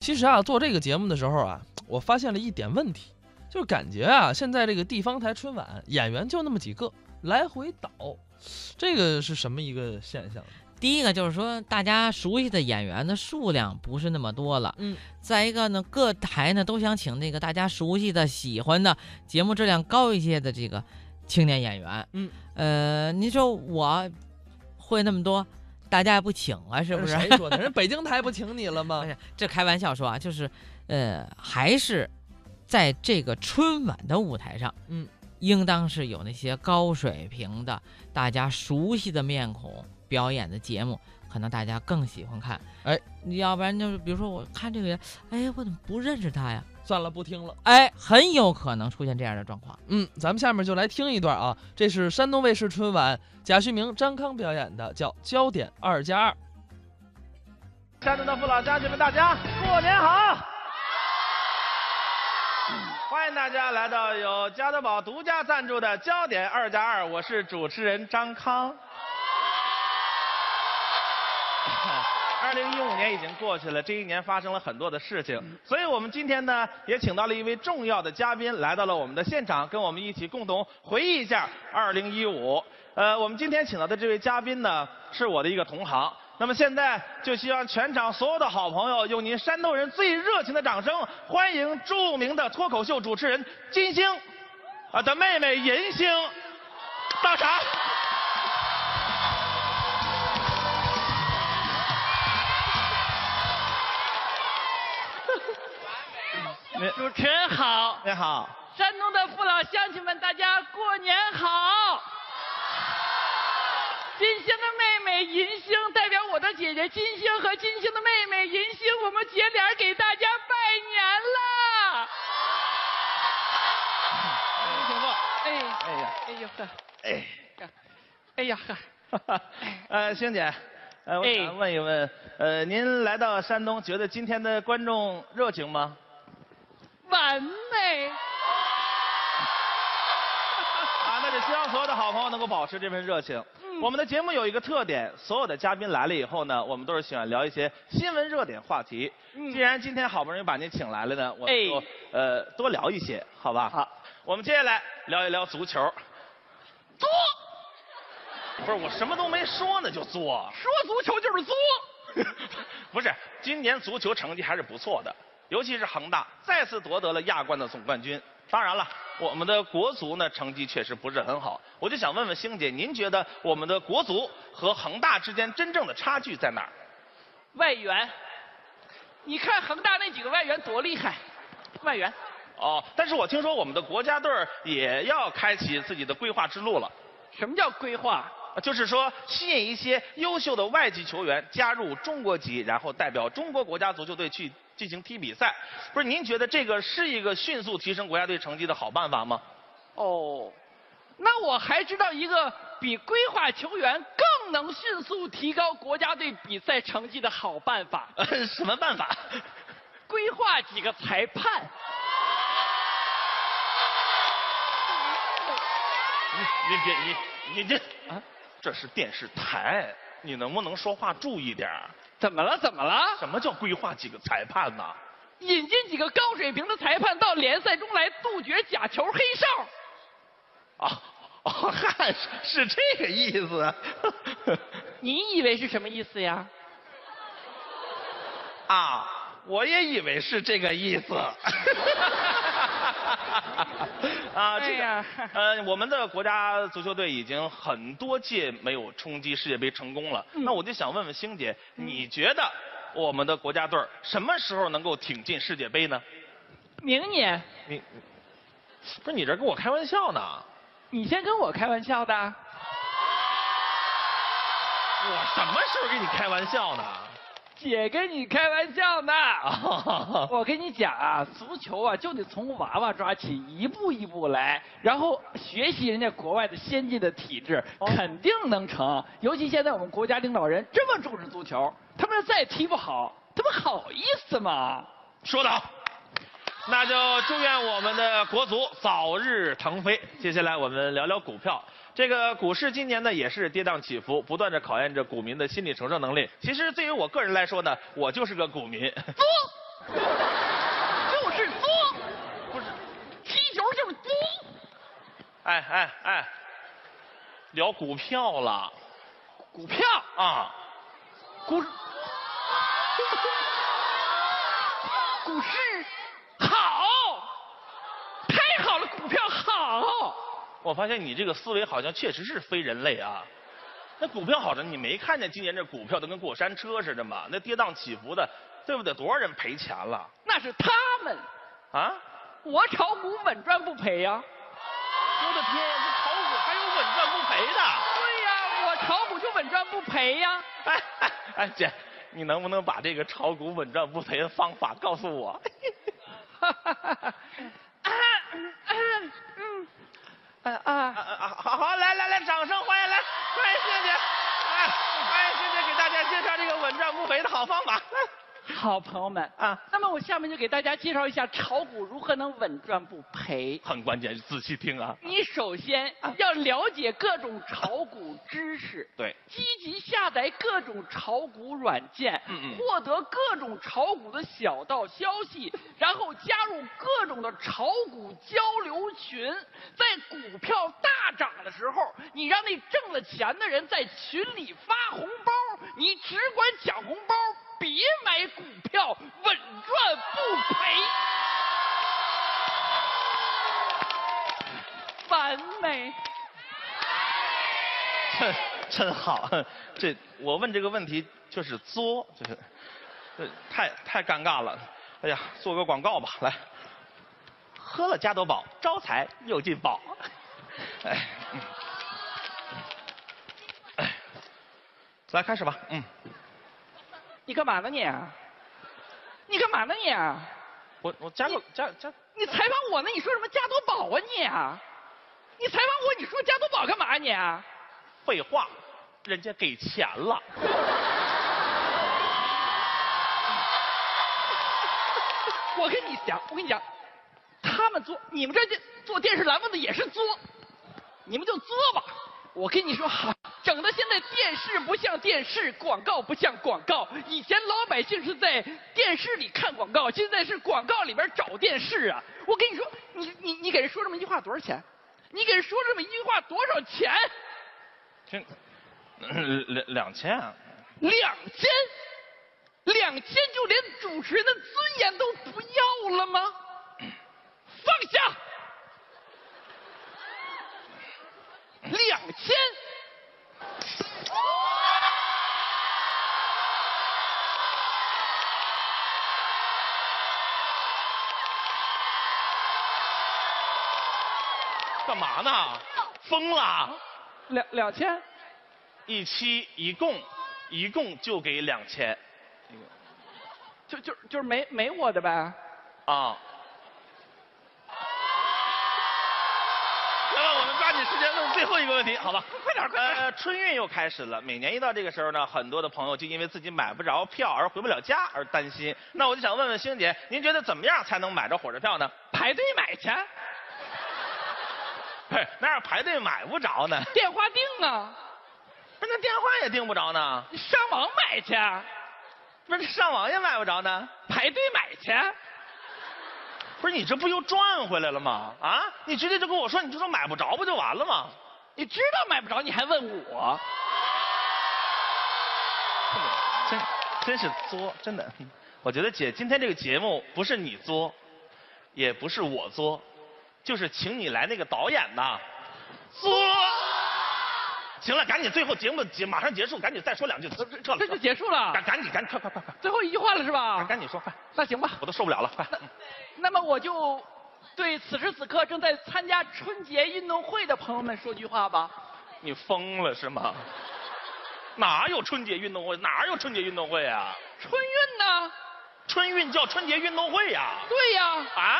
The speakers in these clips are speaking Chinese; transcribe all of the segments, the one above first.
其实啊，做这个节目的时候啊，我发现了一点问题，就是感觉啊，现在这个地方台春晚演员就那么几个，来回倒，这个是什么一个现象？第一个就是说，大家熟悉的演员的数量不是那么多了。嗯，再一个呢，各台呢都想请那个大家熟悉的、喜欢的、节目质量高一些的这个青年演员。嗯，呃，你说我会那么多，大家也不请啊，是不是？谁说的？人北京台不请你了吗不？是，这开玩笑说啊，就是，呃，还是在这个春晚的舞台上，嗯，应当是有那些高水平的、大家熟悉的面孔表演的节目，可能大家更喜欢看。哎，要不然就是比如说我看这个人，哎，我怎么不认识他呀？算了，不听了。哎，很有可能出现这样的状况。嗯，咱们下面就来听一段啊，这是山东卫视春晚贾旭明、张康表演的，叫《焦点二加二》。山东的父老乡亲们，大家过年好！欢迎大家来到由加多宝独家赞助的《焦点二加二》，我是主持人张康。二零一五年已经过去了，这一年发生了很多的事情，所以我们今天呢也请到了一位重要的嘉宾来到了我们的现场，跟我们一起共同回忆一下二零一五。呃，我们今天请到的这位嘉宾呢是我的一个同行。那么现在就希望全场所有的好朋友用您山东人最热情的掌声，欢迎著名的脱口秀主持人金星啊的妹妹银星到场。主持人好，你好，山东的父老乡亲们，大家过年好！金星的妹妹银星代表我的姐姐金星和金星的妹妹银星，我们姐俩给大家拜年啦！您请坐。哎，哎呀，哎呀呵，哎。哎呀呵，呃，星姐，呃，我哎想问一问，呃，您来到山东，觉得今天的观众热情吗？完美！啊，那就希望所有的好朋友能够保持这份热情。嗯我们的节目有一个特点，所有的嘉宾来了以后呢，我们都是喜欢聊一些新闻热点话题。嗯既然今天好不容易把您请来了呢，我们哎就、呃多聊一些，好吧？好。我们接下来聊一聊足球。作，不是我什么都没说呢就作。说足球就是作。不是，今年足球成绩还是不错的，尤其是恒大再次夺得了亚冠的总冠军。当然了，我们的国足呢成绩确实不是很好。我就想问问星姐，您觉得我们的国足和恒大之间真正的差距在哪儿？外援，你看恒大那几个外援多厉害，外援。哦，但是我听说我们的国家队儿也要开启自己的规划之路了，什么叫规划？就是说吸引一些优秀的外籍球员加入中国籍，然后代表中国国家足球队去进行踢比赛。不是，您觉得这个是一个迅速提升国家队成绩的好办法吗？哦，那我还知道一个比规划球员更能迅速提高国家队比赛成绩的好办法，呃，什么办法？规划几个裁判。你你别你你这啊，这是电视台，你能不能说话注意点儿怎么了？怎么了？什么叫规划几个裁判呢？引进几个高水平的裁判到联赛中来杜绝假球黑哨。啊哦，嗨，是是这个意思。你以为是什么意思呀？啊，我也以为是这个意思。啊，这个、哎呃，我们的国家足球队已经很多届没有冲击世界杯成功了。嗯那我就想问问星姐，你觉得我们的国家队儿什么时候能够挺进世界杯呢？明年你不是你这跟我开玩笑呢？你先跟我开玩笑的。我什么时候跟你开玩笑呢？姐跟你开玩笑呢。啊，我跟你讲啊，足球啊就得从娃娃抓起，一步一步来，然后学习人家国外的先进的体制，肯定能成。尤其现在我们国家领导人这么重视足球，他们要再踢不好，他们好意思吗？说得好。那就祝愿我们的国足早日腾飞。接下来我们聊聊股票。这个股市今年呢也是跌宕起伏不断的考验着股民的心理承受能力。其实对于我个人来说呢我就是个股民。作就是作不是踢球就是作哎哎哎聊股票啦股票。啊。股 股市。票好。我发现你这个思维好像确实是非人类啊。那股票好着，你没看见今年这股票都跟过山车似的吗？那跌宕起伏的，对不对？多少人赔钱了那是他们，啊？我炒股稳赚不赔呀。我的天，这炒股还有稳赚不赔的？对呀，我炒股就稳赚不赔呀。哎哎哎，姐，你能不能把这个炒股稳赚不赔的方法告诉我？啊啊啊，好好，来来来，掌声欢迎来，欢迎谢姐，哎，欢迎谢姐给大家介绍这个稳赚不赔的好方法。好朋友们。啊，那么我下面就给大家介绍一下炒股如何能稳赚不赔。很关键，仔细听啊。你首先要了解各种炒股知识，对，积极下载各种炒股软件，嗯嗯。获得各种炒股的小道消息，然后加入各种的炒股交流群，在股票大涨的时候，你让那挣了钱的人在群里发红包，你只管抢红包，别买股票，稳赚不赔。完美。真真好，这我问这个问题就是作，就是，这太太尴尬了。哎呀，做个广告吧，来，喝了加多宝，招财又进宝。哎，哎，来开始吧，嗯，你干嘛呢你？你干嘛呢你？我我加个加加，你采访我呢？你说什么加多宝啊你？你采访我，你说加多宝干嘛你？废话，人家给钱了。我跟你讲，我跟你讲，他们做你们这这做电视栏目的也是作，你们就作吧。我跟你说，哈，整的现在电视不像电视，广告不像广告。以前老百姓是在电视里看广告，现在是广告里边找电视啊。我跟你说，你你你给人说这么一句话多少钱？你给人说这么一句话多少钱？这嗯两两千啊，两千，两千就连主持人的尊严都不要了吗？放下，两千。干嘛呢？疯了！两两千，一期一共一共就给两千就就就是没没我的呗。啊。行了，我们抓紧时间问最后一个问题，好吧？快点快点呃，春运又开始了，每年一到这个时候呢，很多的朋友就因为自己买不着票而回不了家而担心。那我就想问问星姐，您觉得怎么样才能买着火车票呢？排队买去，嘿，哪有排队买不着呢？电话订啊，不是，那电话也订不着呢。你上网买去，不是，上网也买不着呢。排队买去。不是，你这不又赚回来了吗？啊，你直接就跟我说，你就说买不着不就完了吗？你知道买不着，你还问我？真真是作，真的。我觉得姐今天这个节目不是你作，也不是我作，就是请你来那个导演呐作。行了，赶紧，最后节目结马上结束，赶紧再说两句，撤撤了。这就结束了赶，赶紧，赶紧，快快快快，最后一句话了是吧赶？紧说，快，那行吧。我都受不了了，快。嗯那么我就对此时此刻正在参加春节运动会的朋友们说句话吧。你疯了是吗？哪有春节运动会？哪有春节运动会啊？春运呢？春运叫春节运动会呀、对呀，啊？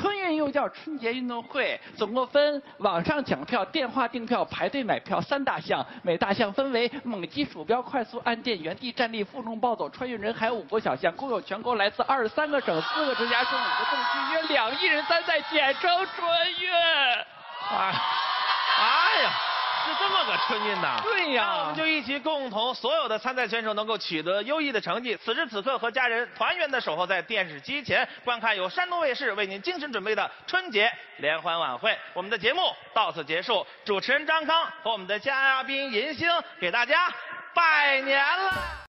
春运又叫春节运动会，总共分网上抢票、电话订票、排队买票三大项，每大项分为猛击鼠标、快速按键、原地站立、负重暴走、穿越人海五个小项，共有全国来自二十三个省、四个直辖市、五个政区，约两亿人参赛，简称春运。啊，哎呀，是这么个春运呐！对呀那我们就一起共同，所有的参赛选手能够取得优异的成绩。此时此刻，和家人团圆的守候在电视机前，观看由山东卫视为您精心准备的春节联欢晚会。我们的节目到此结束，主持人张康和我们的嘉宾银星给大家拜年了。